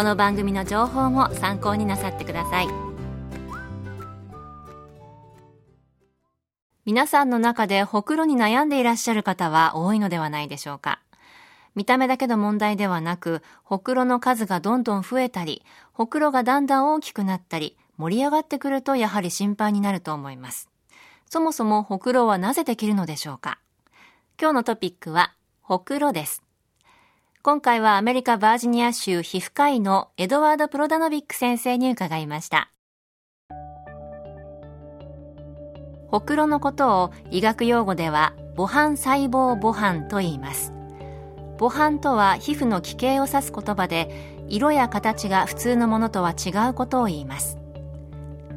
この番組の情報も参考になさってください皆さんの中でほくろに悩んでいらっしゃる方は多いのではないでしょうか見た目だけの問題ではなく、ほくろの数がどんどん増えたり、ほくろがだんだん大きくなったり、盛り上がってくるとやはり心配になると思います。そもそもほくろはなぜできるのでしょうか今日のトピックは、ほくろです。今回はアメリカバージニア州皮膚科医のエドワード・プロダノビック先生に伺いました。ほくろのことを医学用語では母斑細胞母斑と言います。母斑とは皮膚の奇形を指す言葉で色や形が普通のものとは違うことを言います。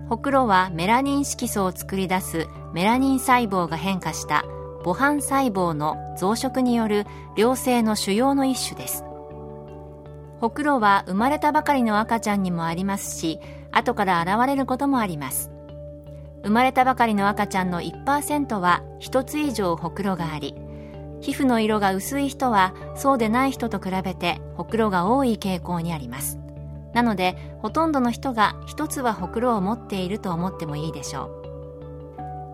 ほくろはメラニン色素を作り出すメラニン細胞が変化した母斑細胞の増殖による良性の腫瘍の一種です。ほくろは生まれたばかりの赤ちゃんにもありますし後から現れることもあります。生まれたばかりの赤ちゃんの1%は1つ以上ほくろがあり皮膚の色が薄い人はそうでない人と比べてほくろが多い傾向にあります。なのでほとんどの人が一つはほくろを持っていると思ってもいいでしょう。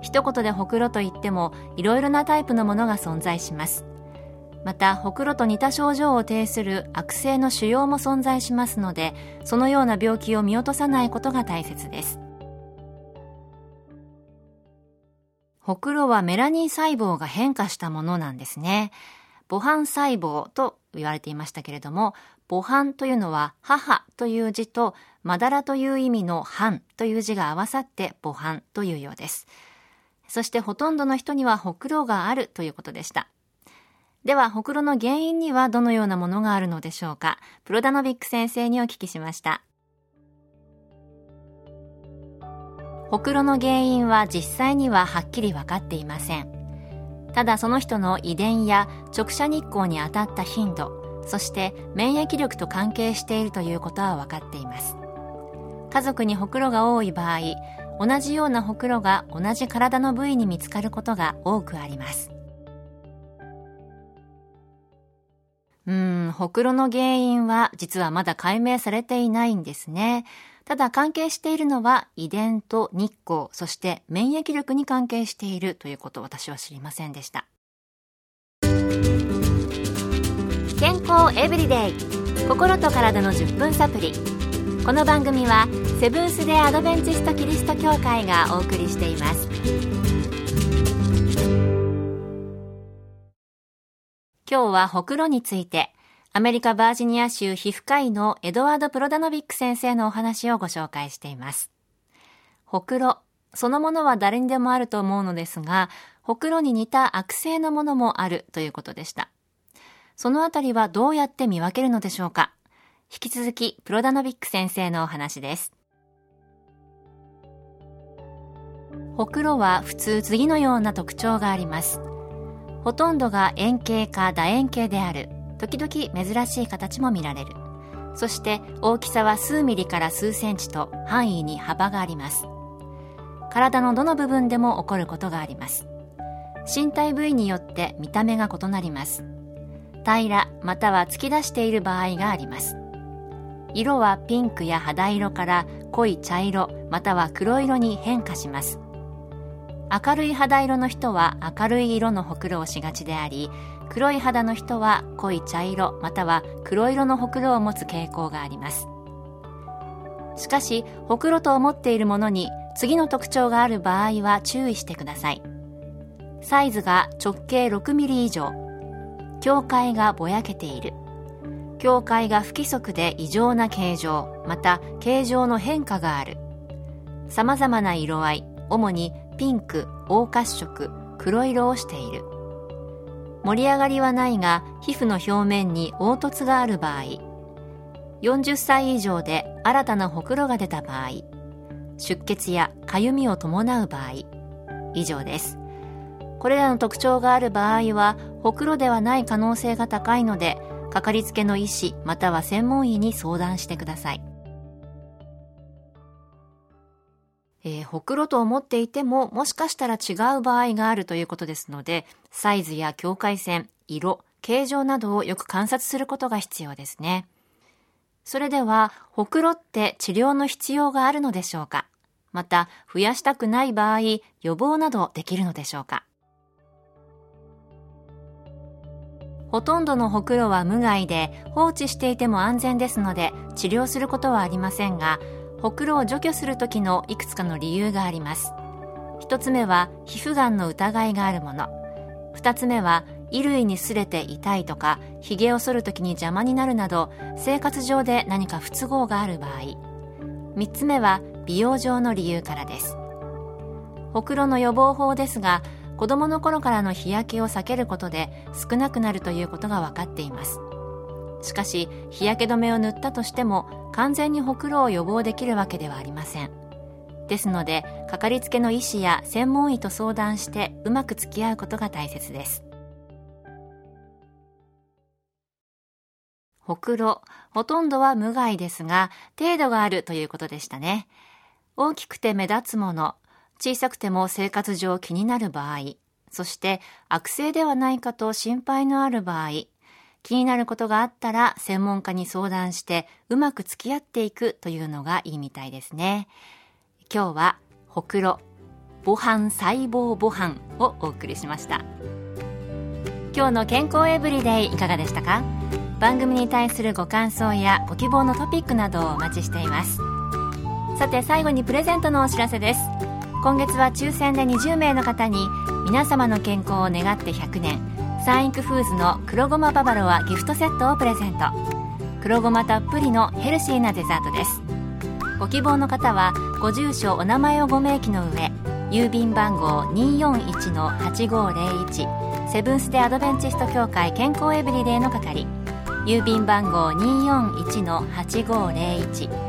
一言でほくろといってもいろいろなタイプのものが存在します。またほくろと似た症状を呈する悪性の腫瘍も存在しますのでそのような病気を見落とさないことが大切です。ほくろはメラニン細胞が変化したものなんですね。母斑細胞と言われていましたけれども母斑というのは母という字とまだらという意味の斑という字が合わさって母斑というようです。そしてほとんどの人にはほくろがあるということでした。では、ほくろの原因にはどのようなものがあるのでしょうか？プロダノビック先生にお聞きしました。ほくろの原因は実際にははっきり分かっていません。ただその人の遺伝や直射日光に当たった頻度、そして免疫力と関係しているということは分かっています。家族にほくろが多い場合、同じようなほくろが同じ体の部位に見つかることが多くあります。うんほくろの原因は実はまだ解明されていないんですね。ただ関係しているのは遺伝と日光そして免疫力に関係しているということを私は知りませんでした。健康エブリデイ。心と体の10分サプリ。この番組はセブンス・デ・アドベンチスト・キリスト教会がお送りしています。今日はほくろについてアメリカバージニア州皮膚科医のエドワード・プロダノビック先生のお話をご紹介しています。ほくろそのものは誰にでもあると思うのですがほくろに似た悪性のものもあるということでした。そのあたりはどうやって見分けるのでしょうか？引き続きプロダノビック先生のお話です。ほくろは普通次のような特徴があります。ほとんどが円形か楕円形である。時々珍しい形も見られる。そして大きさは数ミリから数センチと範囲に幅があります。体のどの部分でも起こることがあります。身体部位によって見た目が異なります。平らまたは突き出している場合があります。色はピンクや肌色から濃い茶色または黒色に変化します。明るい肌色の人は明るい色のほくろをしがちであり黒い肌の人は濃い茶色または黒色のほくろを持つ傾向があります。しかしほくろと思っているものに次の特徴がある場合は注意してください。サイズが直径 6mm 以上。境界がぼやけている。境界が不規則で異常な形状また形状の変化がある。さまざまな色合い主にピンク黄褐色黒色をしている。盛り上がりはないが皮膚の表面に凹凸がある場合40歳以上で新たなほくろが出た場合出血やかゆみを伴う場合以上です。これらの特徴がある場合はほくろではない可能性が高いのでかかりつけの医師または専門医に相談してください。えー、ほくろと思っていてももしかしたら違う場合があるということですのでサイズや境界線色形状などをよく観察することが必要ですね。それではほくろって治療の必要があるのでしょうか？また増やしたくない場合予防などできるのでしょうか？ほとんどのほくろは無害で放置していても安全ですので治療することはありませんがほくろを除去する時のいくつかの理由があります。一つ目は皮膚がんの疑いがあるもの。二つ目は衣類に擦れて痛いとか髭を剃る時に邪魔になるなど生活上で何か不都合がある場合。三つ目は美容上の理由からです。ほくろの予防法ですが子供の頃からの日焼けを避けることで少なくなるということが分かっています。しかし日焼け止めを塗ったとしても完全にほくろを予防できるわけではありません。ですのでかかりつけの医師や専門医と相談してうまく付き合うことが大切です。ほくろほとんどは無害ですが程度があるということでしたね。大きくて目立つもの小さくても生活上気になる場合そして悪性ではないかと心配のある場合気になることがあったら専門家に相談してうまく付き合っていくというのがいいみたいですね。今日はほくろ母飯細胞母飯をお送りしました。今日の健康エブリデイいかがでしたか？番組に対するご感想やご希望のトピックなどをお待ちしています。さて最後にプレゼントのお知らせです。今月は抽選で20名の方に皆様の健康を願って100年。サンインクフーズの黒ごまババロアギフトセットをプレゼント。黒ごまたっぷりのヘルシーなデザートです。ご希望の方はご住所お名前をご明記の上郵便番号241-8501セブンス・デ・アドベンチスト協会健康エブリデイの係。郵便番号241-8501